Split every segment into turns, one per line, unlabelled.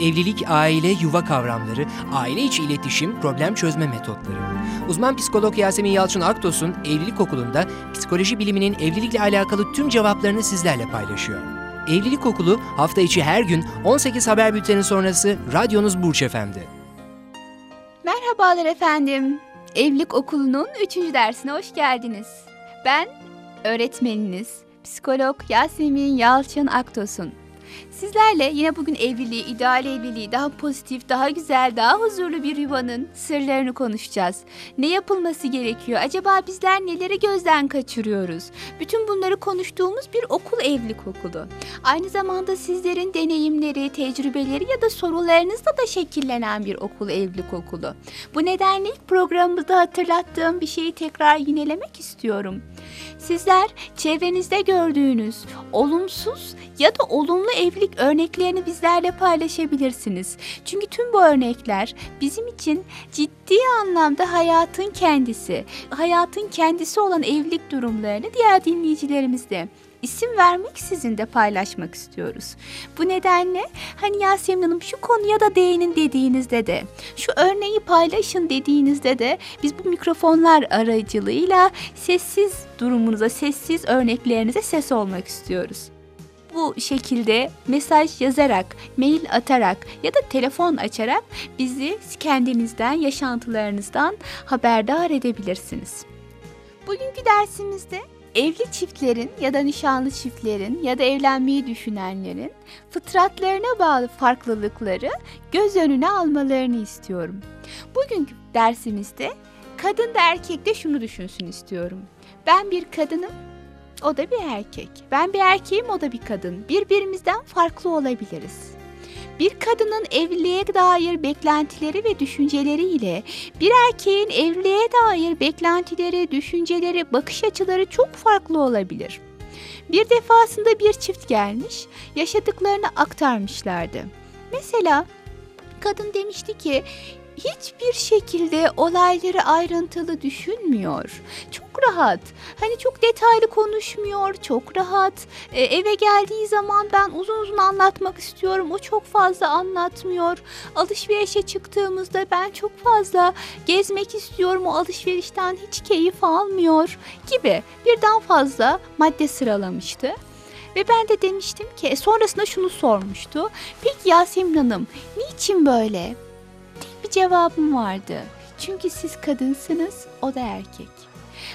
Evlilik, aile, yuva kavramları, aile içi iletişim, problem çözme metotları. Uzman psikolog Yasemin Yalçın Aktos'un Evlilik Okulu'nda psikoloji biliminin evlilikle alakalı tüm cevaplarını sizlerle paylaşıyor. Evlilik Okulu hafta içi her gün 18 haber bülteni sonrası radyonuz Burç Efendi.
Merhabalar efendim. Evlilik Okulu'nun 3. dersine hoş geldiniz. Ben öğretmeniniz, psikolog Yasemin Yalçın Aktos'un. Sizlerle yine bugün evliliği, ideal evliliği, daha pozitif, daha güzel, daha huzurlu bir yuvanın sırlarını konuşacağız. Ne yapılması gerekiyor? Acaba bizler neleri gözden kaçırıyoruz? Bütün bunları konuştuğumuz bir okul evlilik okulu. Aynı zamanda sizlerin deneyimleri, tecrübeleri ya da sorularınızla da şekillenen bir okul evlilik okulu. Bu nedenle ilk programımızda hatırlattığım bir şeyi tekrar yinelemek istiyorum. Sizler çevrenizde gördüğünüz olumsuz ya da olumlu evlilik örneklerini bizlerle paylaşabilirsiniz. Çünkü tüm bu örnekler bizim için ciddi anlamda hayatın kendisi, hayatın kendisi olan evlilik durumlarını diğer dinleyicilerimiz de isim vermek sizin de paylaşmak istiyoruz. Bu nedenle hani Yasemin Hanım şu konuya da değinin dediğinizde de şu örneği paylaşın dediğinizde de biz bu mikrofonlar aracılığıyla sessiz durumunuza, sessiz örneklerinize ses olmak istiyoruz bu şekilde mesaj yazarak, mail atarak ya da telefon açarak bizi kendinizden, yaşantılarınızdan haberdar edebilirsiniz. Bugünkü dersimizde evli çiftlerin ya da nişanlı çiftlerin ya da evlenmeyi düşünenlerin fıtratlarına bağlı farklılıkları göz önüne almalarını istiyorum. Bugünkü dersimizde kadın da erkek de şunu düşünsün istiyorum. Ben bir kadınım, o da bir erkek. Ben bir erkeğim, o da bir kadın. Birbirimizden farklı olabiliriz. Bir kadının evliliğe dair beklentileri ve düşünceleriyle bir erkeğin evliliğe dair beklentileri, düşünceleri, bakış açıları çok farklı olabilir. Bir defasında bir çift gelmiş, yaşadıklarını aktarmışlardı. Mesela kadın demişti ki hiçbir şekilde olayları ayrıntılı düşünmüyor. Çok rahat. Hani çok detaylı konuşmuyor, çok rahat. E, eve geldiği zaman ben uzun uzun anlatmak istiyorum. O çok fazla anlatmıyor. Alışverişe çıktığımızda ben çok fazla gezmek istiyorum. O alışverişten hiç keyif almıyor gibi birden fazla madde sıralamıştı. Ve ben de demiştim ki e, sonrasında şunu sormuştu. Peki Yasemin Hanım niçin böyle? Cevabım vardı. Çünkü siz kadınsınız, o da erkek.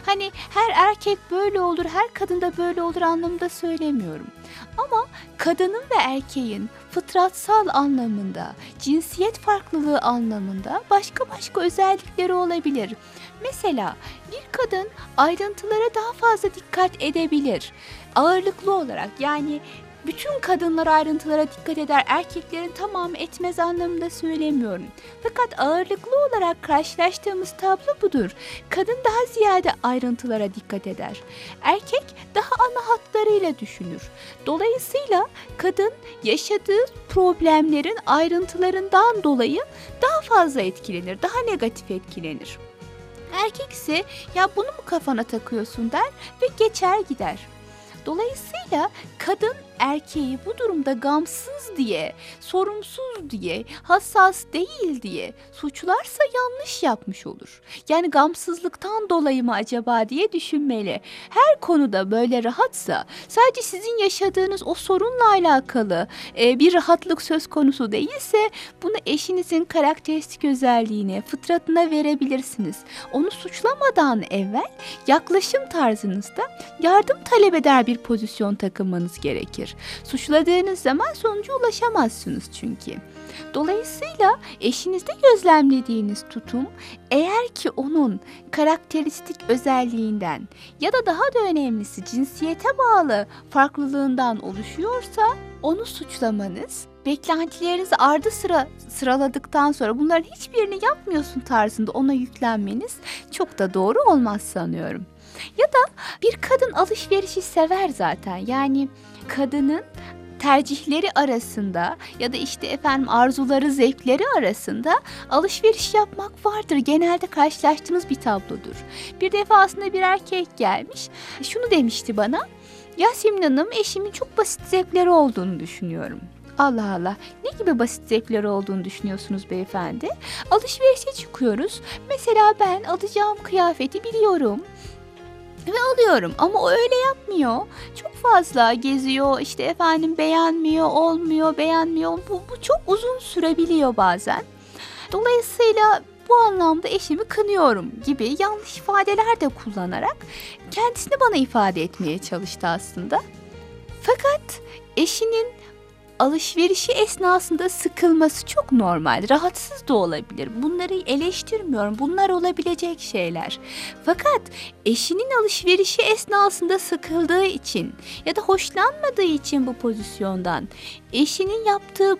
Hani her erkek böyle olur, her kadın da böyle olur anlamında söylemiyorum. Ama kadının ve erkeğin fıtratsal anlamında, cinsiyet farklılığı anlamında başka başka özellikleri olabilir. Mesela bir kadın ayrıntılara daha fazla dikkat edebilir. Ağırlıklı olarak yani bütün kadınlar ayrıntılara dikkat eder, erkeklerin tamamı etmez anlamında söylemiyorum. Fakat ağırlıklı olarak karşılaştığımız tablo budur. Kadın daha ziyade ayrıntılara dikkat eder. Erkek daha ana hatlarıyla düşünür. Dolayısıyla kadın yaşadığı problemlerin ayrıntılarından dolayı daha fazla etkilenir, daha negatif etkilenir. Erkek ise ya bunu mu kafana takıyorsun der ve geçer gider. Dolayısıyla kadın erkeği bu durumda gamsız diye, sorumsuz diye, hassas değil diye suçlarsa yanlış yapmış olur. Yani gamsızlıktan dolayı mı acaba diye düşünmeli. Her konuda böyle rahatsa sadece sizin yaşadığınız o sorunla alakalı e, bir rahatlık söz konusu değilse bunu eşinizin karakteristik özelliğine, fıtratına verebilirsiniz. Onu suçlamadan evvel yaklaşım tarzınızda yardım talep eder bir pozisyon takınmanız gerekir olabilir. Suçladığınız zaman sonuca ulaşamazsınız çünkü. Dolayısıyla eşinizde gözlemlediğiniz tutum eğer ki onun karakteristik özelliğinden ya da daha da önemlisi cinsiyete bağlı farklılığından oluşuyorsa onu suçlamanız beklentilerinizi ardı sıra sıraladıktan sonra bunların hiçbirini yapmıyorsun tarzında ona yüklenmeniz çok da doğru olmaz sanıyorum. Ya da bir kadın alışverişi sever zaten. Yani kadının tercihleri arasında ya da işte efendim arzuları, zevkleri arasında alışveriş yapmak vardır. Genelde karşılaştığımız bir tablodur. Bir defasında bir erkek gelmiş. Şunu demişti bana. Yasemin Hanım eşimin çok basit zevkleri olduğunu düşünüyorum. Allah Allah. Ne gibi basit zevkleri olduğunu düşünüyorsunuz beyefendi? Alışverişe çıkıyoruz. Mesela ben alacağım kıyafeti biliyorum. Ve alıyorum ama o öyle yapmıyor. Çok fazla geziyor işte efendim beğenmiyor, olmuyor, beğenmiyor. Bu, bu çok uzun sürebiliyor bazen. Dolayısıyla bu anlamda eşimi kınıyorum gibi yanlış ifadeler de kullanarak kendisini bana ifade etmeye çalıştı aslında. Fakat eşinin alışverişi esnasında sıkılması çok normal. Rahatsız da olabilir. Bunları eleştirmiyorum. Bunlar olabilecek şeyler. Fakat eşinin alışverişi esnasında sıkıldığı için ya da hoşlanmadığı için bu pozisyondan eşinin yaptığı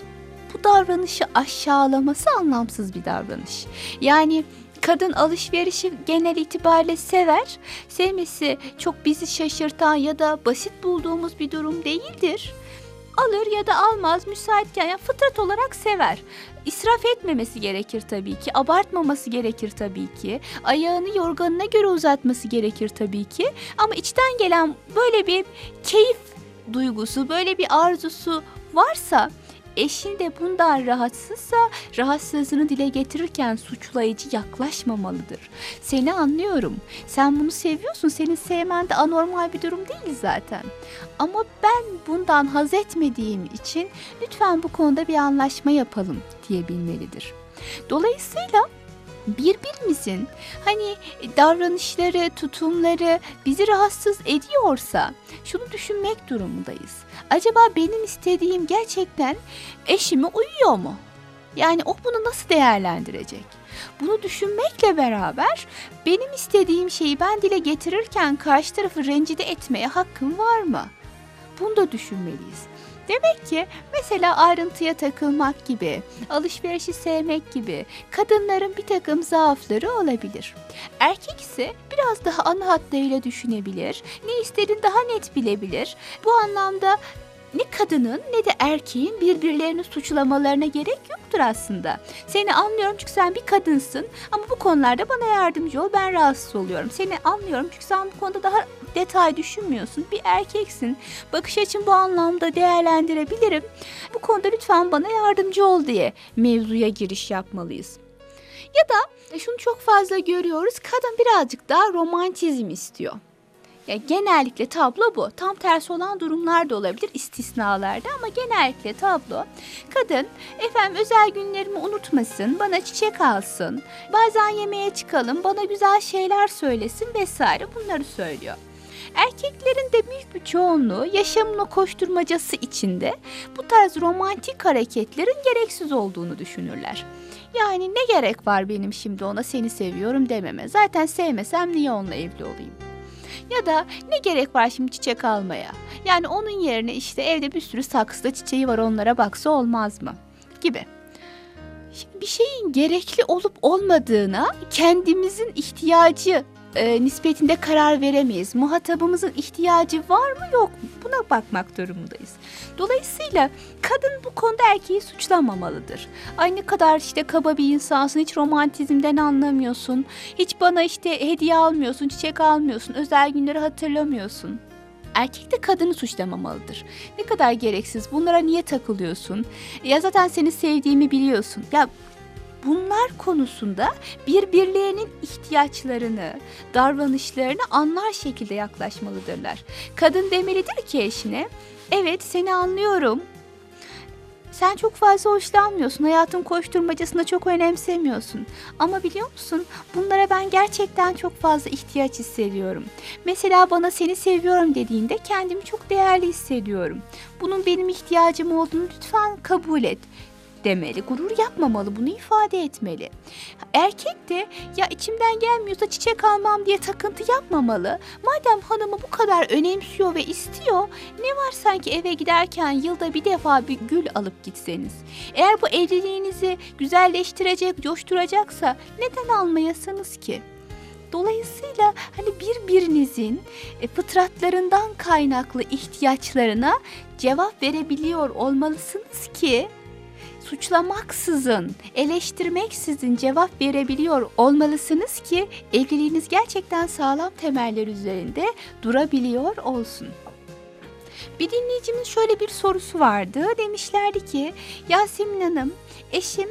bu davranışı aşağılaması anlamsız bir davranış. Yani kadın alışverişi genel itibariyle sever. Sevmesi çok bizi şaşırtan ya da basit bulduğumuz bir durum değildir. Alır ya da almaz müsaitken yani fıtrat olarak sever. İsraf etmemesi gerekir tabii ki, abartmaması gerekir tabii ki. Ayağını yorganına göre uzatması gerekir tabii ki. Ama içten gelen böyle bir keyif duygusu, böyle bir arzusu varsa eşin de bundan rahatsızsa rahatsızlığını dile getirirken suçlayıcı yaklaşmamalıdır. Seni anlıyorum. Sen bunu seviyorsun. Senin sevmen de anormal bir durum değil zaten. Ama ben bundan haz etmediğim için lütfen bu konuda bir anlaşma yapalım diyebilmelidir. Dolayısıyla birbirimizin hani davranışları, tutumları bizi rahatsız ediyorsa şunu düşünmek durumundayız. Acaba benim istediğim gerçekten eşime uyuyor mu? Yani o bunu nasıl değerlendirecek? Bunu düşünmekle beraber benim istediğim şeyi ben dile getirirken karşı tarafı rencide etmeye hakkım var mı? Bunu da düşünmeliyiz. Demek ki mesela ayrıntıya takılmak gibi, alışverişi sevmek gibi kadınların bir takım zaafları olabilir. Erkek ise biraz daha ana hatlarıyla düşünebilir, ne istediğini daha net bilebilir. Bu anlamda ne kadının ne de erkeğin birbirlerini suçlamalarına gerek yoktur aslında. Seni anlıyorum çünkü sen bir kadınsın ama bu konularda bana yardımcı ol ben rahatsız oluyorum. Seni anlıyorum çünkü sen bu konuda daha detay düşünmüyorsun. Bir erkeksin. Bakış açın bu anlamda değerlendirebilirim. Bu konuda lütfen bana yardımcı ol diye mevzuya giriş yapmalıyız. Ya da şunu çok fazla görüyoruz. Kadın birazcık daha romantizm istiyor. Ya genellikle tablo bu. Tam tersi olan durumlar da olabilir istisnalarda ama genellikle tablo. Kadın efendim özel günlerimi unutmasın, bana çiçek alsın, bazen yemeğe çıkalım, bana güzel şeyler söylesin vesaire bunları söylüyor. Erkeklerin de büyük bir çoğunluğu yaşamın o koşturmacası içinde bu tarz romantik hareketlerin gereksiz olduğunu düşünürler. Yani ne gerek var benim şimdi ona seni seviyorum dememe. Zaten sevmesem niye onunla evli olayım? Ya da ne gerek var şimdi çiçek almaya? Yani onun yerine işte evde bir sürü saksıda çiçeği var onlara baksa olmaz mı? Gibi. Şimdi bir şeyin gerekli olup olmadığına kendimizin ihtiyacı e, nispetinde karar veremeyiz. Muhatabımızın ihtiyacı var mı yok mu? Buna bakmak durumundayız. Dolayısıyla kadın bu konuda erkeği suçlamamalıdır. Ay ne kadar işte kaba bir insansın, hiç romantizmden anlamıyorsun. Hiç bana işte hediye almıyorsun, çiçek almıyorsun, özel günleri hatırlamıyorsun. Erkek de kadını suçlamamalıdır. Ne kadar gereksiz. Bunlara niye takılıyorsun? Ya zaten seni sevdiğimi biliyorsun. Ya bunlar konusunda birbirlerinin ihtiyaçlarını, davranışlarını anlar şekilde yaklaşmalıdırlar. Kadın demelidir ki eşine, evet seni anlıyorum. Sen çok fazla hoşlanmıyorsun, hayatın koşturmacasında çok önemsemiyorsun. Ama biliyor musun, bunlara ben gerçekten çok fazla ihtiyaç hissediyorum. Mesela bana seni seviyorum dediğinde kendimi çok değerli hissediyorum. Bunun benim ihtiyacım olduğunu lütfen kabul et demeli. Gurur yapmamalı, bunu ifade etmeli. Erkek de ya içimden gelmiyorsa çiçek almam diye takıntı yapmamalı. Madem hanımı bu kadar önemsiyor ve istiyor, ne var sanki eve giderken yılda bir defa bir gül alıp gitseniz. Eğer bu evliliğinizi güzelleştirecek, coşturacaksa neden almayasınız ki? Dolayısıyla hani birbirinizin e, fıtratlarından kaynaklı ihtiyaçlarına cevap verebiliyor olmalısınız ki suçlamaksızın, eleştirmeksizin cevap verebiliyor olmalısınız ki evliliğiniz gerçekten sağlam temeller üzerinde durabiliyor olsun. Bir dinleyicimin şöyle bir sorusu vardı. Demişlerdi ki Yasemin Hanım eşim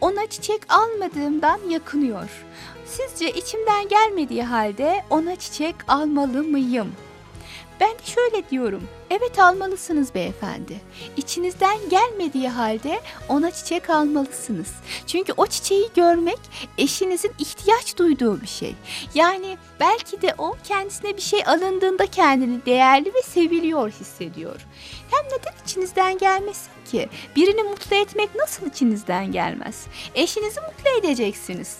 ona çiçek almadığımdan yakınıyor. Sizce içimden gelmediği halde ona çiçek almalı mıyım? Ben şöyle diyorum. Evet almalısınız beyefendi. İçinizden gelmediği halde ona çiçek almalısınız. Çünkü o çiçeği görmek eşinizin ihtiyaç duyduğu bir şey. Yani belki de o kendisine bir şey alındığında kendini değerli ve seviliyor hissediyor. Hem neden içinizden gelmesin ki? Birini mutlu etmek nasıl içinizden gelmez? Eşinizi mutlu edeceksiniz.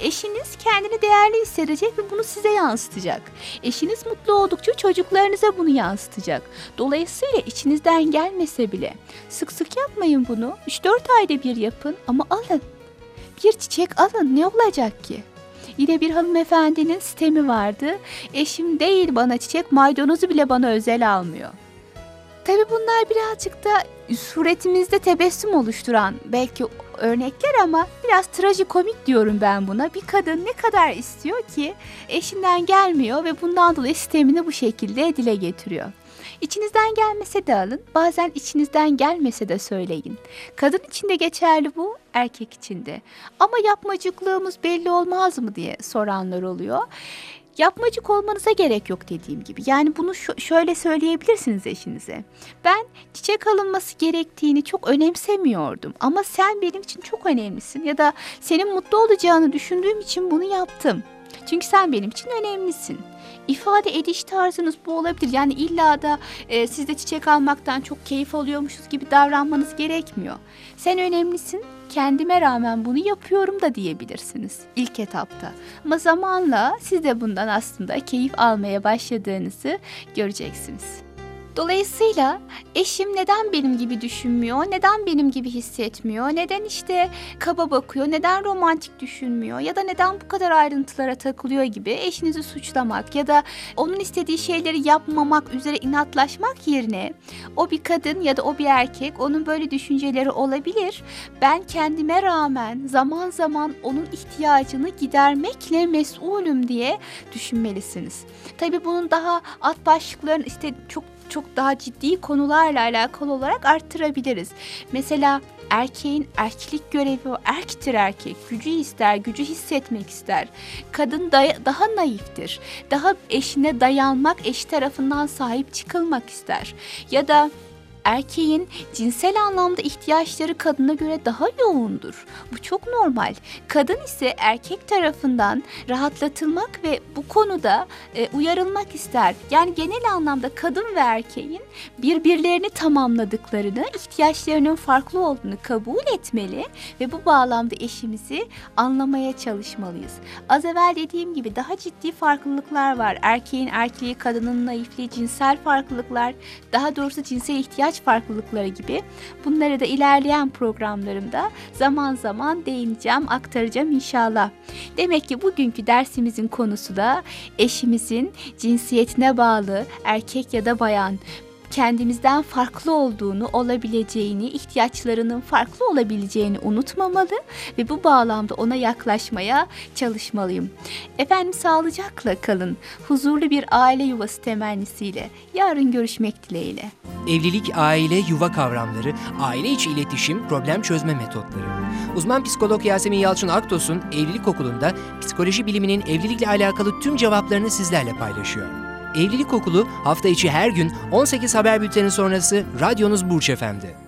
Eşiniz kendini değerli hissedecek ve bunu size yansıtacak. Eşiniz mutlu oldukça çocuklarınıza bunu yansıtacak. Dolayısıyla içinizden gelmese bile sık sık yapmayın bunu. 3-4 ayda bir yapın ama alın. Bir çiçek alın ne olacak ki? Yine bir hanımefendinin sistemi vardı. Eşim değil bana çiçek maydanozu bile bana özel almıyor. Tabi bunlar birazcık da suretimizde tebessüm oluşturan belki örnekler ama biraz trajikomik diyorum ben buna. Bir kadın ne kadar istiyor ki eşinden gelmiyor ve bundan dolayı sistemini bu şekilde dile getiriyor. İçinizden gelmese de alın, bazen içinizden gelmese de söyleyin. Kadın için de geçerli bu, erkek için de. Ama yapmacıklığımız belli olmaz mı diye soranlar oluyor. Yapmacık olmanıza gerek yok dediğim gibi. Yani bunu şu- şöyle söyleyebilirsiniz eşinize. Ben çiçek alınması gerektiğini çok önemsemiyordum ama sen benim için çok önemlisin ya da senin mutlu olacağını düşündüğüm için bunu yaptım. Çünkü sen benim için önemlisin. İfade ediş tarzınız bu olabilir. Yani illa da e, siz de çiçek almaktan çok keyif alıyormuşuz gibi davranmanız gerekmiyor. Sen önemlisin, kendime rağmen bunu yapıyorum da diyebilirsiniz ilk etapta. Ama zamanla siz de bundan aslında keyif almaya başladığınızı göreceksiniz. Dolayısıyla eşim neden benim gibi düşünmüyor, neden benim gibi hissetmiyor, neden işte kaba bakıyor, neden romantik düşünmüyor ya da neden bu kadar ayrıntılara takılıyor gibi eşinizi suçlamak ya da onun istediği şeyleri yapmamak üzere inatlaşmak yerine o bir kadın ya da o bir erkek onun böyle düşünceleri olabilir. Ben kendime rağmen zaman zaman onun ihtiyacını gidermekle mesulüm diye düşünmelisiniz. Tabii bunun daha alt başlıkların işte çok çok daha ciddi konularla alakalı olarak arttırabiliriz. Mesela erkeğin erkeklik görevi o. Erktir erkek. Gücü ister, gücü hissetmek ister. Kadın day- daha naiftir. Daha eşine dayanmak, eşi tarafından sahip çıkılmak ister. Ya da erkeğin cinsel anlamda ihtiyaçları kadına göre daha yoğundur. Bu çok normal. Kadın ise erkek tarafından rahatlatılmak ve bu konuda e, uyarılmak ister. Yani genel anlamda kadın ve erkeğin birbirlerini tamamladıklarını, ihtiyaçlarının farklı olduğunu kabul etmeli ve bu bağlamda eşimizi anlamaya çalışmalıyız. Az evvel dediğim gibi daha ciddi farklılıklar var. Erkeğin erkeği, kadının naifliği, cinsel farklılıklar, daha doğrusu cinsel ihtiyaç farklılıkları gibi. Bunları da ilerleyen programlarımda zaman zaman değineceğim, aktaracağım inşallah. Demek ki bugünkü dersimizin konusu da eşimizin cinsiyetine bağlı erkek ya da bayan kendimizden farklı olduğunu, olabileceğini, ihtiyaçlarının farklı olabileceğini unutmamalı ve bu bağlamda ona yaklaşmaya çalışmalıyım. Efendim sağlıcakla kalın. Huzurlu bir aile yuvası temennisiyle. Yarın görüşmek dileğiyle.
Evlilik, aile, yuva kavramları, aile içi iletişim, problem çözme metotları. Uzman psikolog Yasemin Yalçın Aktos'un Evlilik Okulu'nda psikoloji biliminin evlilikle alakalı tüm cevaplarını sizlerle paylaşıyor. Evlilik Okulu hafta içi her gün 18 haber bülteni sonrası radyonuz Burç Efendi.